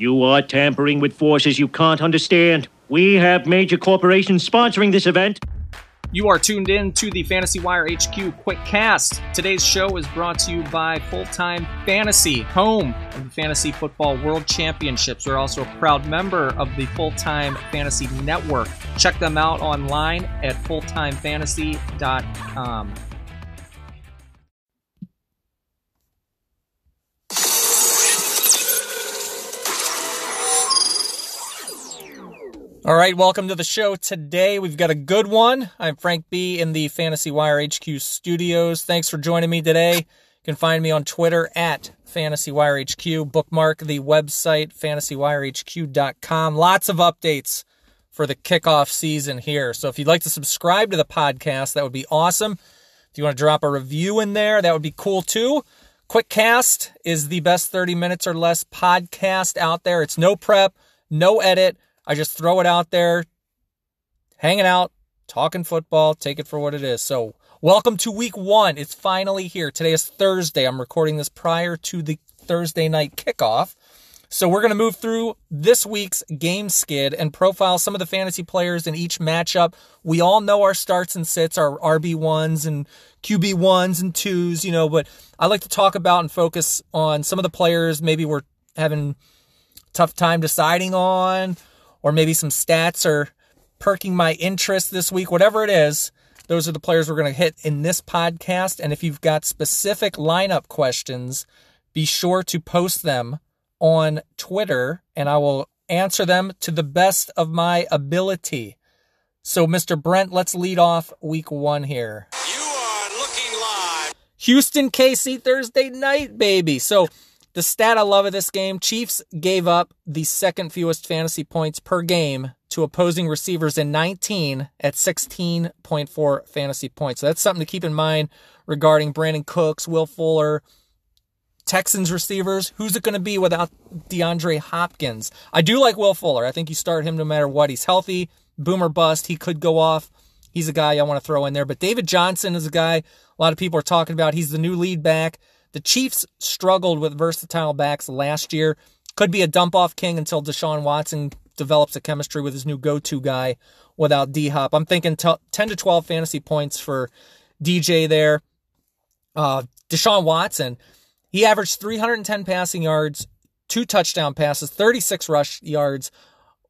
You are tampering with forces you can't understand. We have major corporations sponsoring this event. You are tuned in to the Fantasy Wire HQ Quick Cast. Today's show is brought to you by Full Time Fantasy, home of the Fantasy Football World Championships. We're also a proud member of the Full Time Fantasy Network. Check them out online at fulltimefantasy.com. All right, welcome to the show today. We've got a good one. I'm Frank B in the Fantasy Wire HQ studios. Thanks for joining me today. You can find me on Twitter at Fantasy Wire HQ. Bookmark the website fantasywirehq.com. Lots of updates for the kickoff season here. So if you'd like to subscribe to the podcast, that would be awesome. If you want to drop a review in there, that would be cool too. Quick Cast is the best 30 minutes or less podcast out there. It's no prep, no edit I just throw it out there, hanging out, talking football, take it for what it is. So, welcome to week one. It's finally here. Today is Thursday. I'm recording this prior to the Thursday night kickoff. So, we're going to move through this week's game skid and profile some of the fantasy players in each matchup. We all know our starts and sits, our RB1s and QB1s and 2s, you know, but I like to talk about and focus on some of the players maybe we're having tough time deciding on or maybe some stats are perking my interest this week, whatever it is, those are the players we're going to hit in this podcast. And if you've got specific lineup questions, be sure to post them on Twitter and I will answer them to the best of my ability. So, Mr. Brent, let's lead off week one here. You are looking live. Houston KC Thursday night, baby. So, the stat I love of this game Chiefs gave up the second fewest fantasy points per game to opposing receivers in 19 at 16.4 fantasy points. So that's something to keep in mind regarding Brandin Cooks, Will Fuller, Texans receivers. Who's it going to be without DeAndre Hopkins? I do like Will Fuller. I think you start him no matter what. He's healthy, boomer bust. He could go off. He's a guy I want to throw in there. But David Johnson is a guy a lot of people are talking about. He's the new lead back. The Chiefs struggled with versatile backs last year. Could be a dump off king until Deshaun Watson develops a chemistry with his new go to guy without D Hop. I'm thinking t- 10 to 12 fantasy points for DJ there. Uh, Deshaun Watson, he averaged 310 passing yards, two touchdown passes, 36 rush yards,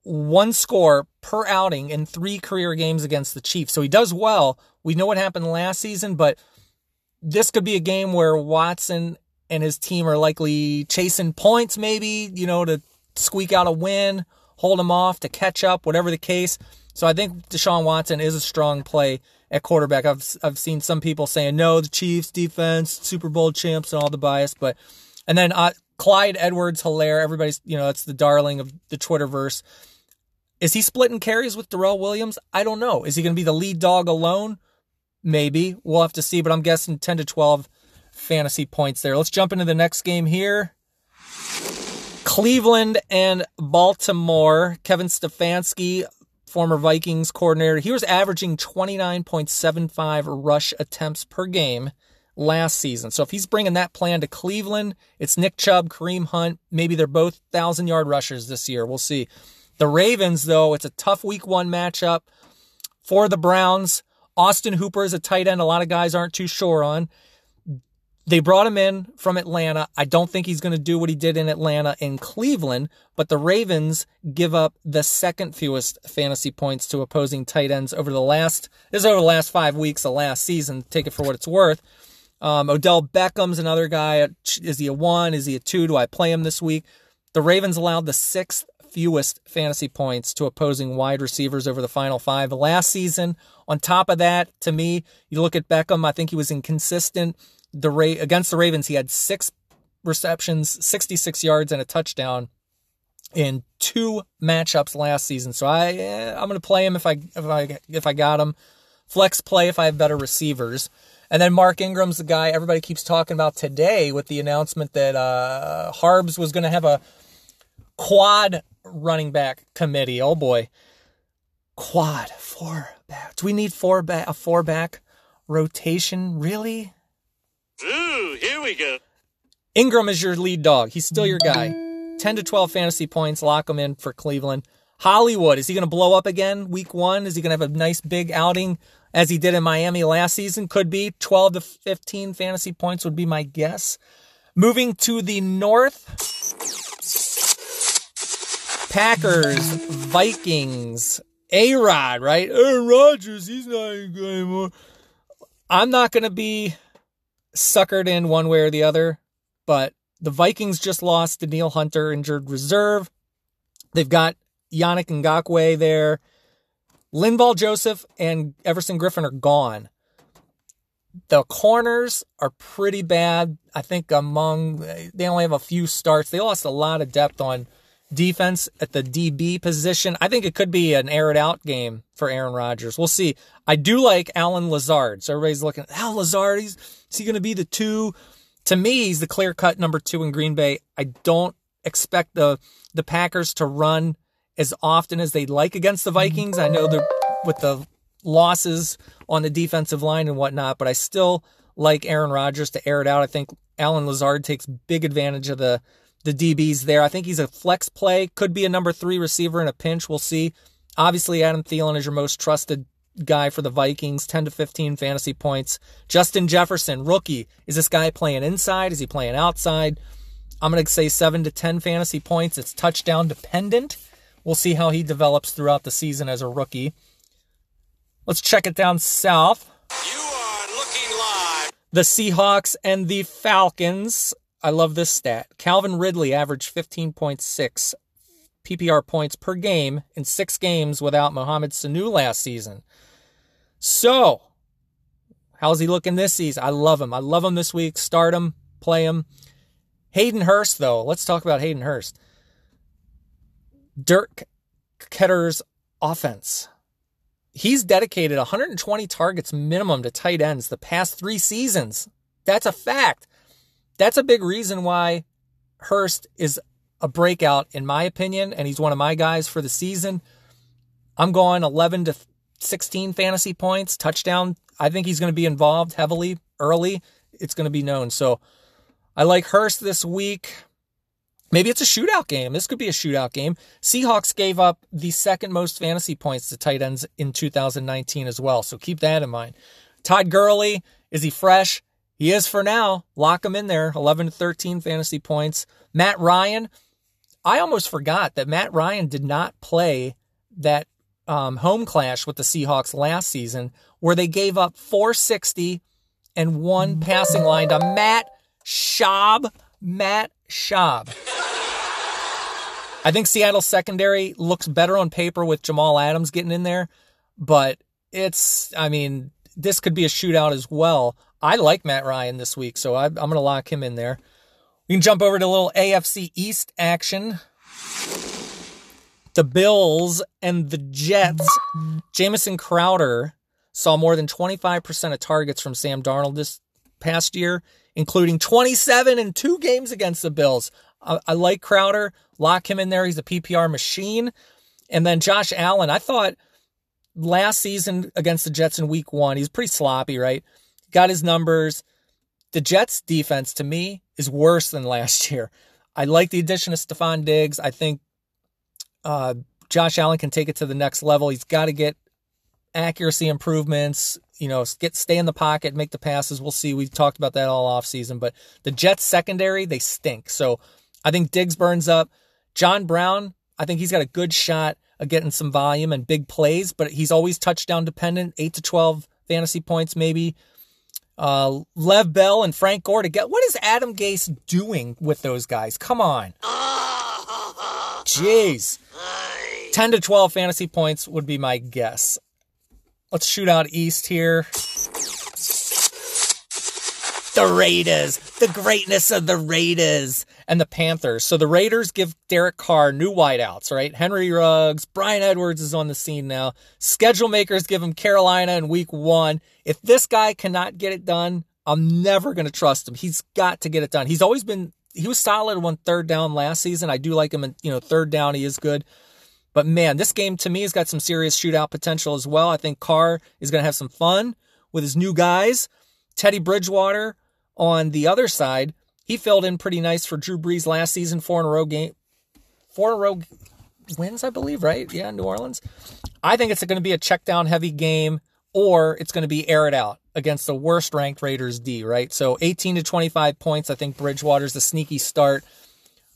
one score per outing in three career games against the Chiefs. So he does well. We know what happened last season, but this could be a game where Watson and his team are likely chasing points, maybe, you know, to squeak out a win, hold them off, to catch up, whatever the case. So I think Deshaun Watson is a strong play at quarterback. I've I've seen some people saying no, the Chiefs defense, Super Bowl champs, and all the bias, but and then uh, Clyde Edwards Hilaire, everybody's you know that's the darling of the Twitterverse. Is he splitting carries with Darrel Williams? I don't know. Is he going to be the lead dog alone? Maybe. We'll have to see, but I'm guessing 10 to 12 fantasy points there. Let's jump into the next game here. Cleveland and Baltimore. Kevin Stefanski, former Vikings coordinator, he was averaging 29.75 rush attempts per game last season. So if he's bringing that plan to Cleveland, it's Nick Chubb, Kareem Hunt. Maybe they're both 1,000 yard rushers this year. We'll see. The Ravens, though, it's a tough week one matchup for the Browns. Austin Hooper is a tight end a lot of guys aren't too sure on. They brought him in from Atlanta. I don't think he's going to do what he did in Atlanta in Cleveland, but the Ravens give up the second fewest fantasy points to opposing tight ends over the last, this is over the last five weeks, the last season. Take it for what it's worth. Um, Odell Beckham's another guy. Is he a one? Is he a two? Do I play him this week? The Ravens allowed the sixth fewest fantasy points to opposing wide receivers over the final five last season. On top of that, to me, you look at Beckham, I think he was inconsistent. The Ra- against the Ravens, he had six receptions, 66 yards, and a touchdown in two matchups last season. So I eh, I'm going to play him if I if I if I got him. Flex play if I have better receivers. And then Mark Ingram's the guy everybody keeps talking about today with the announcement that uh, Harbs was going to have a quad running back committee. Oh boy. Quad, four back. Do we need four back, a four back rotation? Really? Ooh, here we go. Ingram is your lead dog. He's still your guy. 10 to 12 fantasy points. Lock him in for Cleveland. Hollywood, is he going to blow up again week one? Is he going to have a nice big outing as he did in Miami last season? Could be 12 to 15 fantasy points would be my guess. Moving to the north, Packers, Vikings, A Rod, right? Aaron Rodgers, he's not good anymore. I'm not going to be suckered in one way or the other, but the Vikings just lost Danielle Hunter, injured reserve. They've got Yannick Ngakoue there. Linval Joseph and Everson Griffen are gone. The corners are pretty bad. I think among, they only have a few starts. They lost a lot of depth on defense at the DB position. I think it could be an air it out game for Aaron Rodgers. We'll see. I do like Allen Lazard. So everybody's looking, Al Lazard, he's, is he going to be the two? To me, he's the clear cut number two in Green Bay. I don't expect the, the Packers to run as often as they'd like against the Vikings. I know they're with the losses on the defensive line and whatnot, but I still like Aaron Rodgers to air it out. I think Allen Lazard takes big advantage of the the DBs there. I think he's a flex play, could be a number three receiver in a pinch. We'll see. Obviously, Adam Thielen is your most trusted guy for the Vikings, 10 to 15 fantasy points. Justin Jefferson, rookie. Is this guy playing inside? Is he playing outside? I'm going to say 7 to 10 fantasy points. It's touchdown dependent. We'll see how he develops throughout the season as a rookie. Let's check it down south. You are looking live. The Seahawks and the Falcons. I love this stat. Calvin Ridley averaged 15.6 PPR points per game in six games without Mohamed Sanu last season. So, how's he looking this season? I love him. I love him this week. Start him, play him. Hayden Hurst, though. Let's talk about Hayden Hurst. Dirk Koetter's offense. He's dedicated 120 targets minimum to tight ends the past three seasons. That's a fact. That's a big reason why Hurst is a breakout, in my opinion, and he's one of my guys for the season. I'm going 11 to 16 fantasy points, touchdown. I think he's going to be involved heavily early. It's going to be known. So I like Hurst this week. Maybe it's a shootout game. This could be a shootout game. Seahawks gave up the second most fantasy points to tight ends in 2019 as well. So keep that in mind. Todd Gurley, is he fresh? He is for now. Lock him in there. 11 to 13 fantasy points. Matt Ryan. I almost forgot that Matt Ryan did not play that um, home clash with the Seahawks last season where they gave up 460 and one passing line to Matt Schaub. Matt Schaub. I think Seattle's secondary looks better on paper with Jamal Adams getting in there, but it's, I mean, this could be a shootout as well. I like Matt Ryan this week, so I, am going to lock him in there. We can jump over to a little AFC East action. The Bills and the Jets. Jamison Crowder saw more than 25% of targets from Sam Darnold this past year, including 27 in two games against the Bills. I, I like Crowder. Lock him in there. He's a PPR machine. And then Josh Allen, I thought last season against the Jets in week one, he's pretty sloppy, right? Got his numbers. The Jets defense to me is worse than last year. I like the addition of Stefon Diggs. I think uh, Josh Allen can take it to the next level. He's got to get accuracy improvements, you know, get stay in the pocket, make the passes. We'll see. We've talked about that all off season, but the Jets secondary, they stink. So I think Diggs burns up. John Brown, I think he's got a good shot of getting some volume and big plays, but he's always touchdown dependent, 8 to 12 fantasy points maybe. Uh, Lev Bell and Frank Gore to get. What is Adam Gase doing with those guys? Come on. Jeez. 10 to 12 fantasy points would be my guess. Let's shoot out east here. The Raiders, the greatness of the Raiders and the Panthers. So the Raiders give Derek Carr new wideouts, right? Henry Ruggs, Bryan Edwards is on the scene now. Schedule makers give him Carolina in week one. If this guy cannot get it done, I'm never going to trust him. He's got to get it done. He's always been, he was solid on third down last season. I do like him in, you know, third down. He is good. But man, this game to me has got some serious shootout potential as well. I think Carr is going to have some fun with his new guys. Teddy Bridgewater on the other side, he filled in pretty nice for Drew Brees last season, four in a row game, four in a row wins, I believe, right? Yeah, New Orleans. I think it's going to be a check down heavy game or it's going to be air it out against the worst ranked Raiders D, right? So 18 to 25 points. I think Bridgewater's the sneaky start.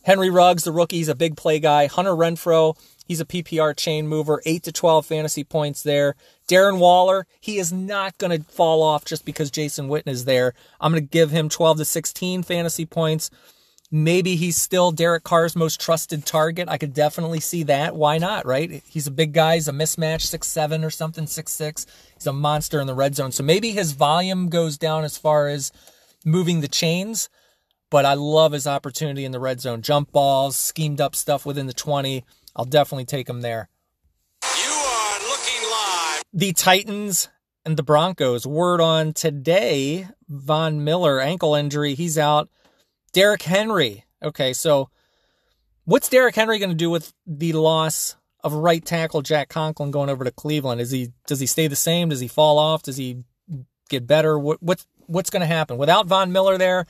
Henry Ruggs, the rookie, he's a big play guy. Hunter Renfrow, he's a PPR chain mover. 8 to 12 fantasy points there. Darren Waller, he is not going to fall off just because Jason Witten is there. I'm going to give him 12 to 16 fantasy points. Maybe he's still Derek Carr's most trusted target. I could definitely see that. Why not, right? He's a big guy. He's a mismatch, six seven or something, six six. He's a monster in the red zone. So maybe his volume goes down as far as moving the chains, but I love his opportunity in the red zone. Jump balls, schemed up stuff within the 20. I'll definitely take him there. You are looking live. The Titans and the Broncos. Word on today Von Miller, ankle injury. He's out. Derrick Henry. Okay, so what's Derrick Henry going to do with the loss of right tackle Jack Conklin going over to Cleveland? Is he does he stay the same? Does he fall off? Does he get better? What, what's what's going to happen without Von Miller there?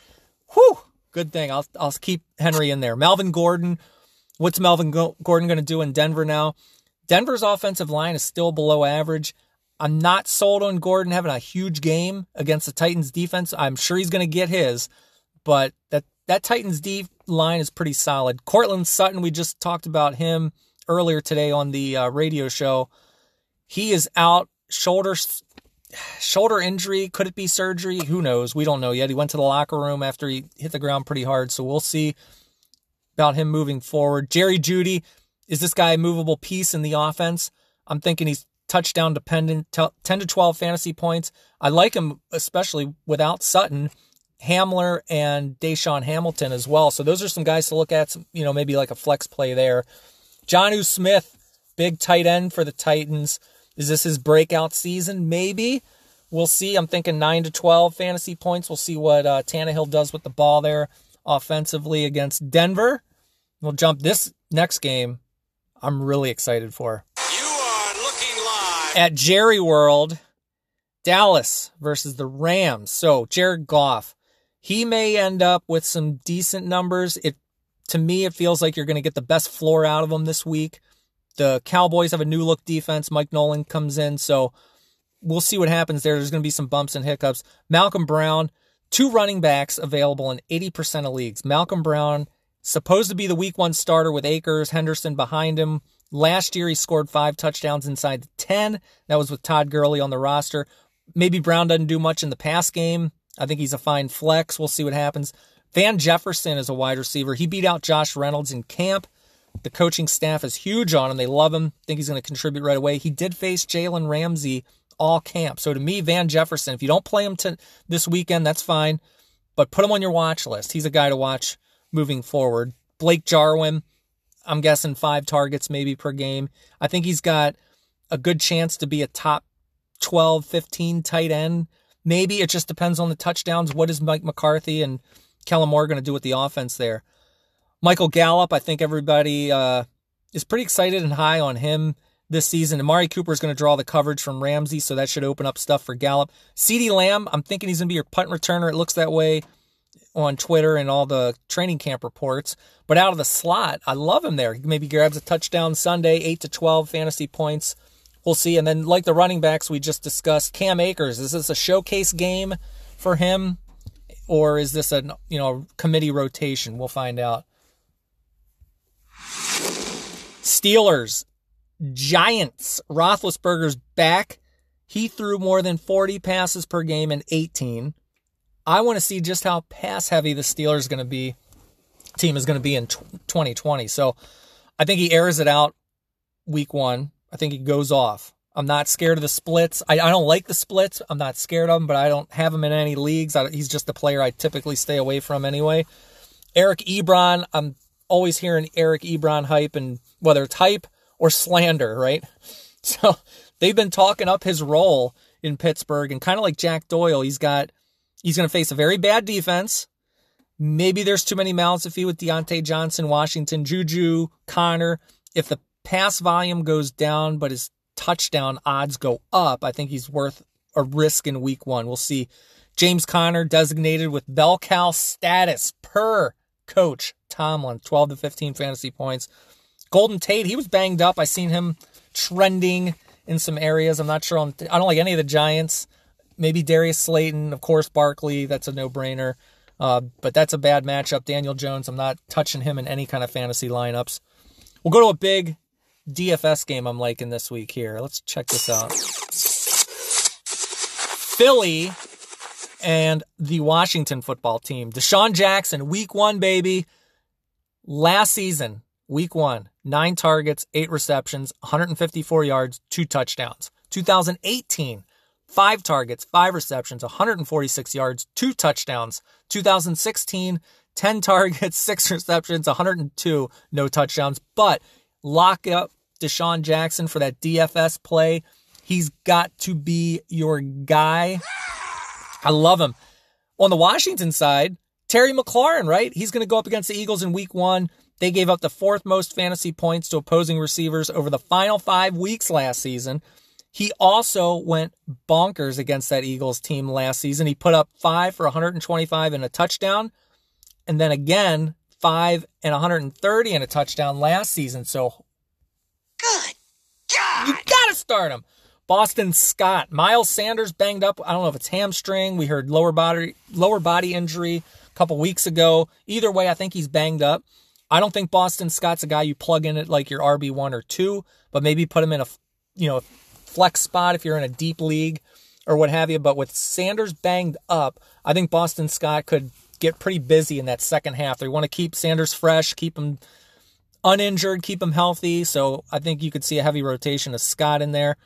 Whew, good thing. I'll I'll keep Henry in there. Melvin Gordon. What's Melvin Gordon going to do in Denver now? Denver's offensive line is still below average. I'm not sold on Gordon having a huge game against the Titans defense. I'm sure he's going to get his, but that that Titans D line is pretty solid. Courtland Sutton, we just talked about him earlier today on the uh, radio show. He is out, shoulder shoulder injury. Could it be surgery? Who knows? We don't know yet. He went to the locker room after he hit the ground pretty hard, so we'll see about him moving forward. Jerry Jeudy, is this guy a movable piece in the offense? I'm thinking he's touchdown dependent, 10 to 12 fantasy points. I like him especially without Sutton. Hamler and DaeSean Hamilton as well. So those are some guys to look at, you know, maybe like a flex play there. Jonnu Smith, big tight end for the Titans. Is this his breakout season? Maybe. We'll see. I'm thinking 9 to 12 fantasy points. We'll see what uh, Tannehill does with the ball there offensively against Denver. We'll jump this next game. I'm really excited for. You are looking live. At Jerry World, Dallas versus the Rams. So, Jared Goff he may end up with some decent numbers. It to me, it feels like you're going to get the best floor out of him this week. The Cowboys have a new look defense. Mike Nolan comes in, so we'll see what happens there. There's going to be some bumps and hiccups. Malcolm Brown, two running backs available in 80% of leagues. Malcolm Brown, supposed to be the week one starter with Akers, Henderson behind him. Last year, he scored five touchdowns inside the 10. That was with Todd Gurley on the roster. Maybe Brown doesn't do much in the pass game. I think he's a fine flex. We'll see what happens. Van Jefferson is a wide receiver. He beat out Josh Reynolds in camp. The coaching staff is huge on him. They love him. Think he's going to contribute right away. He did face Jalen Ramsey all camp. So to me, Van Jefferson, if you don't play him to this weekend, that's fine. But put him on your watch list. He's a guy to watch moving forward. Blake Jarwin, I'm guessing five targets maybe per game. I think he's got a good chance to be a top 12, 15 tight end Maybe it just depends on the touchdowns. What is Mike McCarthy and Kellen Moore going to do with the offense there? Michael Gallup, I think everybody uh, is pretty excited and high on him this season. Amari Cooper is going to draw the coverage from Ramsey, so that should open up stuff for Gallup. CeeDee Lamb, I'm thinking he's going to be your punt returner. It looks that way on Twitter and all the training camp reports. But out of the slot, I love him there. He maybe grabs a touchdown Sunday, 8 to 12 fantasy points. We'll see. And then, like the running backs we just discussed, Cam Akers, is this a showcase game for him? Or is this a you know committee rotation? We'll find out. Steelers, Giants. Roethlisberger's back. He threw more than 40 passes per game in 18. I want to see just how pass heavy the Steelers going to be. Team is going to be in 2020. So I think he airs it out week one. I think he goes off. I'm not scared of the splits. I, I don't like the splits. I'm not scared of them, but I don't have him in any leagues. I, he's just a player I typically stay away from anyway. Eric Ebron, I'm always hearing Eric Ebron hype, and whether it's hype or slander, right? So they've been talking up his role in Pittsburgh, and kind of like Jack Doyle, he's got he's going to face a very bad defense. Maybe there's too many mouths to feed with Diontae Johnson, Washington, Juju, Conner. If the pass volume goes down, but his touchdown odds go up, I think he's worth a risk in week one. We'll see. James Conner designated with bell cow status per coach Tomlin, 12 to 15 fantasy points. Golden Tate, he was banged up. I seen him trending in some areas. I'm not sure on. I don't like any of the Giants. Maybe Darius Slayton, of course, Barkley. That's a no brainer. Uh, but that's a bad matchup. Daniel Jones, I'm not touching him in any kind of fantasy lineups. We'll go to a big DFS game I'm liking this week here. Let's check this out. Philly and the Washington football team. DeSean Jackson, week one, baby. Last season, week one, nine targets, eight receptions, 154 yards, two touchdowns. 2018, five targets, five receptions, 146 yards, two touchdowns. 2016, 10 targets, six receptions, 102, no touchdowns. But lock up DeSean Jackson for that DFS play. He's got to be your guy. I love him. On the Washington side, Terry McLaurin, right? He's going to go up against the Eagles in week one. They gave up the fourth most fantasy points to opposing receivers over the final five weeks last season. He also went bonkers against that Eagles team last season. He put up five for 125 and a touchdown, and then again, five and 130 and a touchdown last season. So, Good God. you got to start him. Boston Scott, Miles Sanders banged up. I don't know if it's hamstring. We heard lower body lower body injury a couple weeks ago. Either way, I think he's banged up. I don't think Boston Scott's a guy you plug in at like your RB one or two, but maybe put him in a you know flex spot if you're in a deep league or what have you. But with Sanders banged up, I think Boston Scott could get pretty busy in that second half. They want to keep Sanders fresh, keep him uninjured, keep him healthy. So I think you could see a heavy rotation of Scott in there.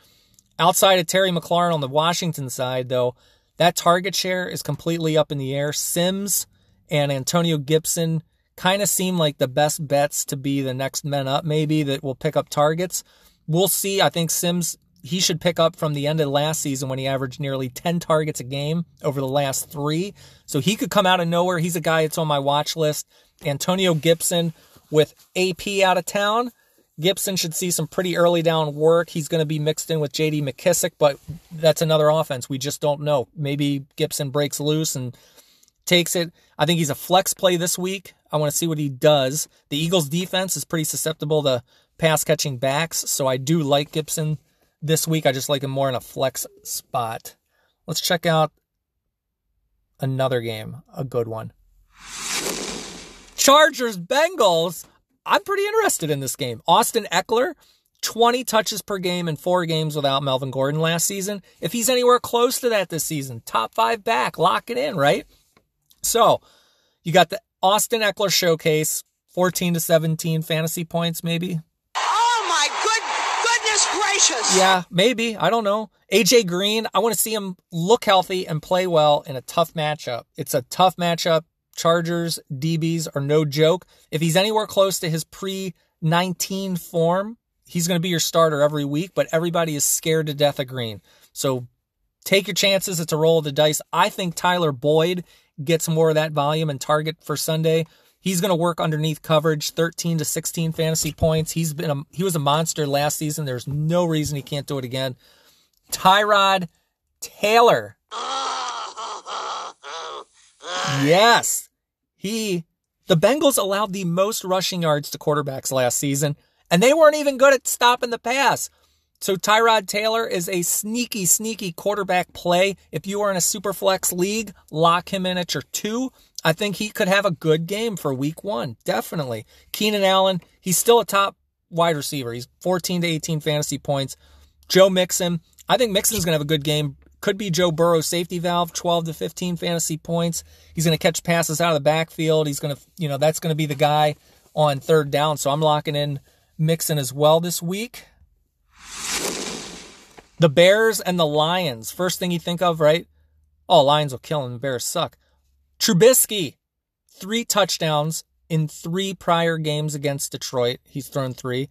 Outside of Terry McLaurin on the Washington side, though, that target share is completely up in the air. Sims and Antonio Gibson kind of seem like the best bets to be the next men up, maybe that will pick up targets. We'll see. I think Sims, he should pick up from the end of last season when he averaged nearly 10 targets a game over the last three. So he could come out of nowhere. He's a guy that's on my watch list. Antonio Gibson with AP out of town. Gibson should see some pretty early down work. He's going to be mixed in with JD McKissic, but that's another offense. We just don't know. Maybe Gibson breaks loose and takes it. I think he's a flex play this week. I want to see what he does. The Eagles defense is pretty susceptible to pass catching backs, so I do like Gibson this week. I just like him more in a flex spot. Let's check out another game, a good one. Chargers Bengals. I'm pretty interested in this game. Austin Ekeler, 20 touches per game in four games without Melvin Gordon last season. If he's anywhere close to that this season, top five back, lock it in, right? So you got the Austin Ekeler showcase, 14 to 17 fantasy points, maybe. Oh my good goodness gracious. Yeah, maybe. I don't know. AJ Green, I want to see him look healthy and play well in a tough matchup. It's a tough matchup. Chargers DBs are no joke. If he's anywhere close to his pre 19 form, he's going to be your starter every week, but everybody is scared to death of Green. So take your chances. It's a roll of the dice. I think Tyler Boyd gets more of that volume and target for Sunday. He's going to work underneath coverage, 13 to 16 fantasy points. He's been a, he was a monster last season. There's no reason he can't do it again. Tyrod Taylor. Yes. He the Bengals allowed the most rushing yards to quarterbacks last season, and they weren't even good at stopping the pass. So Tyrod Taylor is a sneaky, sneaky quarterback play. If you are in a super flex league, lock him in at your two. I think he could have a good game for week one. Definitely. Keenan Allen, he's still a top wide receiver. He's 14 to 18 fantasy points. Joe Mixon, I think Mixon's going to have a good game. Could be Joe Burrow's safety valve, 12 to 15 fantasy points. He's going to catch passes out of the backfield. He's going to, you know, that's going to be the guy on third down. So I'm locking in Mixon as well this week. The Bears and the Lions. First thing you think of, right? Oh, Lions will kill him. The Bears suck. Trubisky, three touchdowns in three prior games against Detroit. He's thrown three.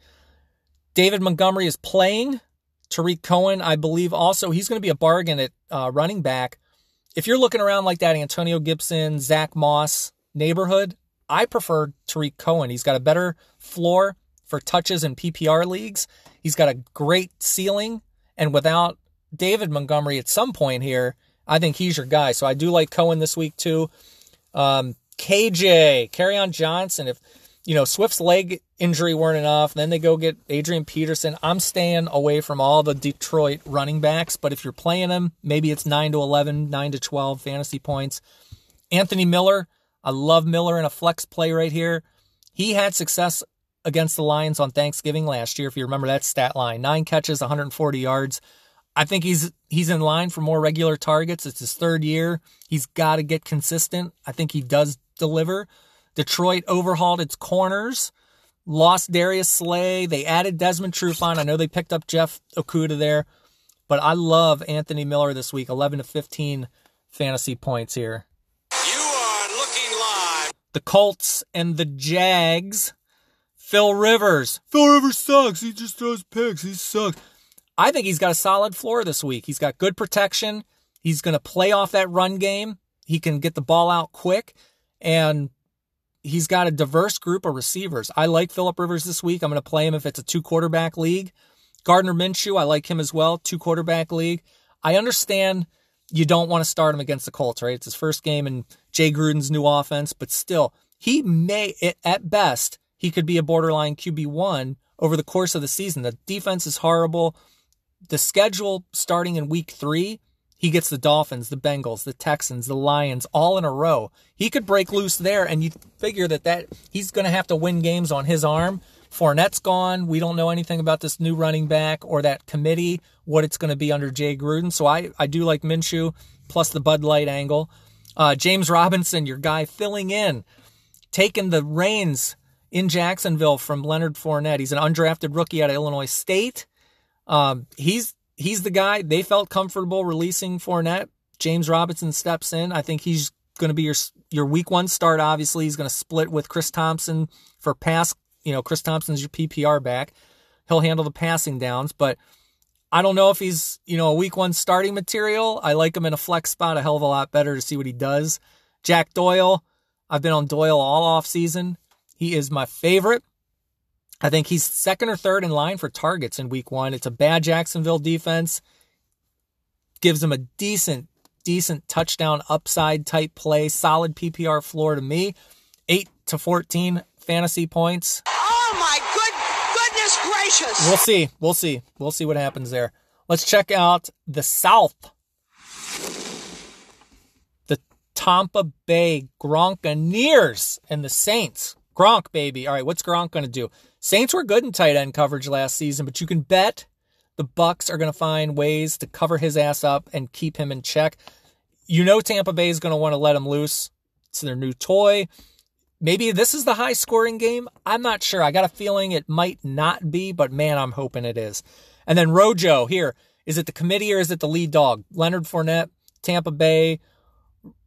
David Montgomery is playing. Tarik Cohen, I believe, also he's going to be a bargain at uh, running back. If you're looking around like that, Antonio Gibson, Zach Moss neighborhood, I prefer Tarik Cohen. He's got a better floor for touches in PPR leagues. He's got a great ceiling, and without David Montgomery at some point here, I think he's your guy. So I do like Cohen this week too. Um, KJ, Kerryon Johnson. If you know, Swift's leg injury weren't enough. Then they go get Adrian Peterson. I'm staying away from all the Detroit running backs, but if you're playing them, maybe it's 9 to 11, 9 to 12 fantasy points. Anthony Miller, I love Miller in a flex play right here. He had success against the Lions on Thanksgiving last year, if you remember that stat line. Nine catches, 140 yards. I think he's he's in line for more regular targets. It's his third year. He's got to get consistent. I think he does deliver. Detroit overhauled its corners, lost Darius Slay. They added Desmond Trufant. I know they picked up Jeff Okudah there, but I love Anthony Miller this week. 11 to 15 fantasy points here. You are looking live. The Colts and the Jags. Phil Rivers. Phil Rivers sucks. He just throws picks. He sucks. I think he's got a solid floor this week. He's got good protection. He's going to play off that run game. He can get the ball out quick. And he's got a diverse group of receivers. I like Philip Rivers this week. I'm going to play him if it's a two quarterback league. Gardner Minshew, I like him as well, two quarterback league. I understand you don't want to start him against the Colts, right? It's his first game in Jay Gruden's new offense, but still, he may, at best, he could be a borderline QB1 over the course of the season. The defense is horrible. The schedule starting in week three he gets the Dolphins, the Bengals, the Texans, the Lions all in a row. He could break loose there, and you figure that, that he's going to have to win games on his arm. Fournette's gone. We don't know anything about this new running back or that committee, what it's going to be under Jay Gruden. So I, I do like Minshew plus the Bud Light angle. Uh, James Robinson, your guy filling in, taking the reins in Jacksonville from Leonard Fournette. He's an undrafted rookie out of Illinois State. Um, he's he's the guy they felt comfortable releasing Fournette. James Robinson steps in. I think he's going to be your your week one start. Obviously, he's going to split with Chris Thompson for pass. You know, Chris Thompson's your PPR back. He'll handle the passing downs, but I don't know if he's you know a week one starting material. I like him in a flex spot a hell of a lot better to see what he does. Jack Doyle, I've been on Doyle all off season. He is my favorite. I think he's second or third in line for targets in week one. It's a bad Jacksonville defense. Gives him a decent, decent touchdown upside type play. Solid PPR floor to me. 8 to 14 fantasy points. Oh my good goodness gracious. We'll see. We'll see. We'll see what happens there. Let's check out the South. The Tampa Bay Gronkaneers and the Saints. Gronk, baby. All right, what's Gronk going to do? Saints were good in tight end coverage last season, but you can bet the Bucks are going to find ways to cover his ass up and keep him in check. You know Tampa Bay is going to want to let him loose. It's their new toy. Maybe this is the high scoring game. I'm not sure. I got a feeling it might not be, but man, I'm hoping it is. And then Rojo here. Is it the committee or is it the lead dog? Leonard Fournette, Tampa Bay,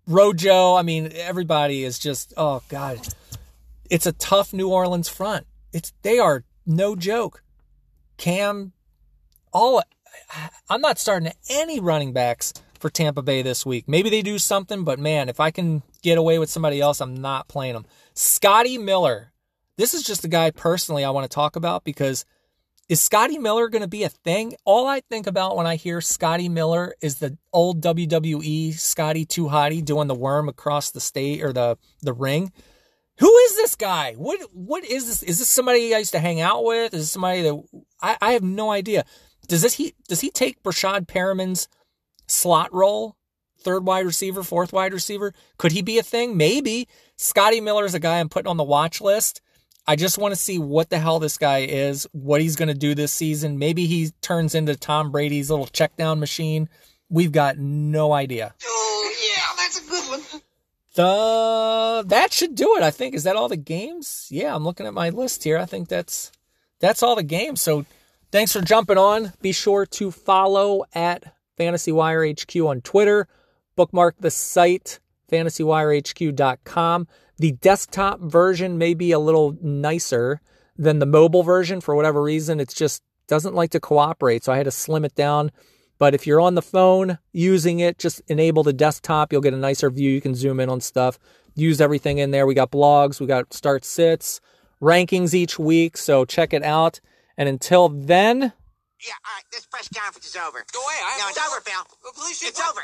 Rojo. I mean, everybody is just, oh God. It's a tough New Orleans front. It's they are no joke. Cam, all I'm not starting any running backs for Tampa Bay this week. Maybe they do something, but man, if I can get away with somebody else, I'm not playing them. Scotty Miller. This is just a guy personally I want to talk about because is Scotty Miller going to be a thing? All I think about when I hear Scotty Miller is the old WWE Scotty Too Hottie doing the worm across the state or the the ring. Who is this guy? What what is this? Is this somebody I used to hang out with? Is this somebody that I, I have no idea. Does this he does he take Breshad Perriman's slot role? Third wide receiver, fourth wide receiver? Could he be a thing? Maybe. Scotty Miller is a guy I'm putting on the watch list. I just want to see what the hell this guy is, what he's going to do this season. Maybe he turns into Tom Brady's little check down machine. We've got no idea. Oh yeah, that's a good one. The that should do it. I think is that all the games. Yeah, I'm looking at my list here. I think that's that's all the games. So thanks for jumping on. Be sure to follow at Fantasy Wire HQ on Twitter. Bookmark the site fantasywirehq.com. The desktop version may be a little nicer than the mobile version for whatever reason. It's just doesn't like to cooperate, so I had to slim it down. But if you're on the phone using it, just enable the desktop. You'll get a nicer view. You can zoom in on stuff. Use everything in there. We got blogs, we got start sits, rankings each week. So check it out. And until then, Yeah, all right, this press conference is over. Go away. I No, it's over, Phil. Well, please, It's what- over.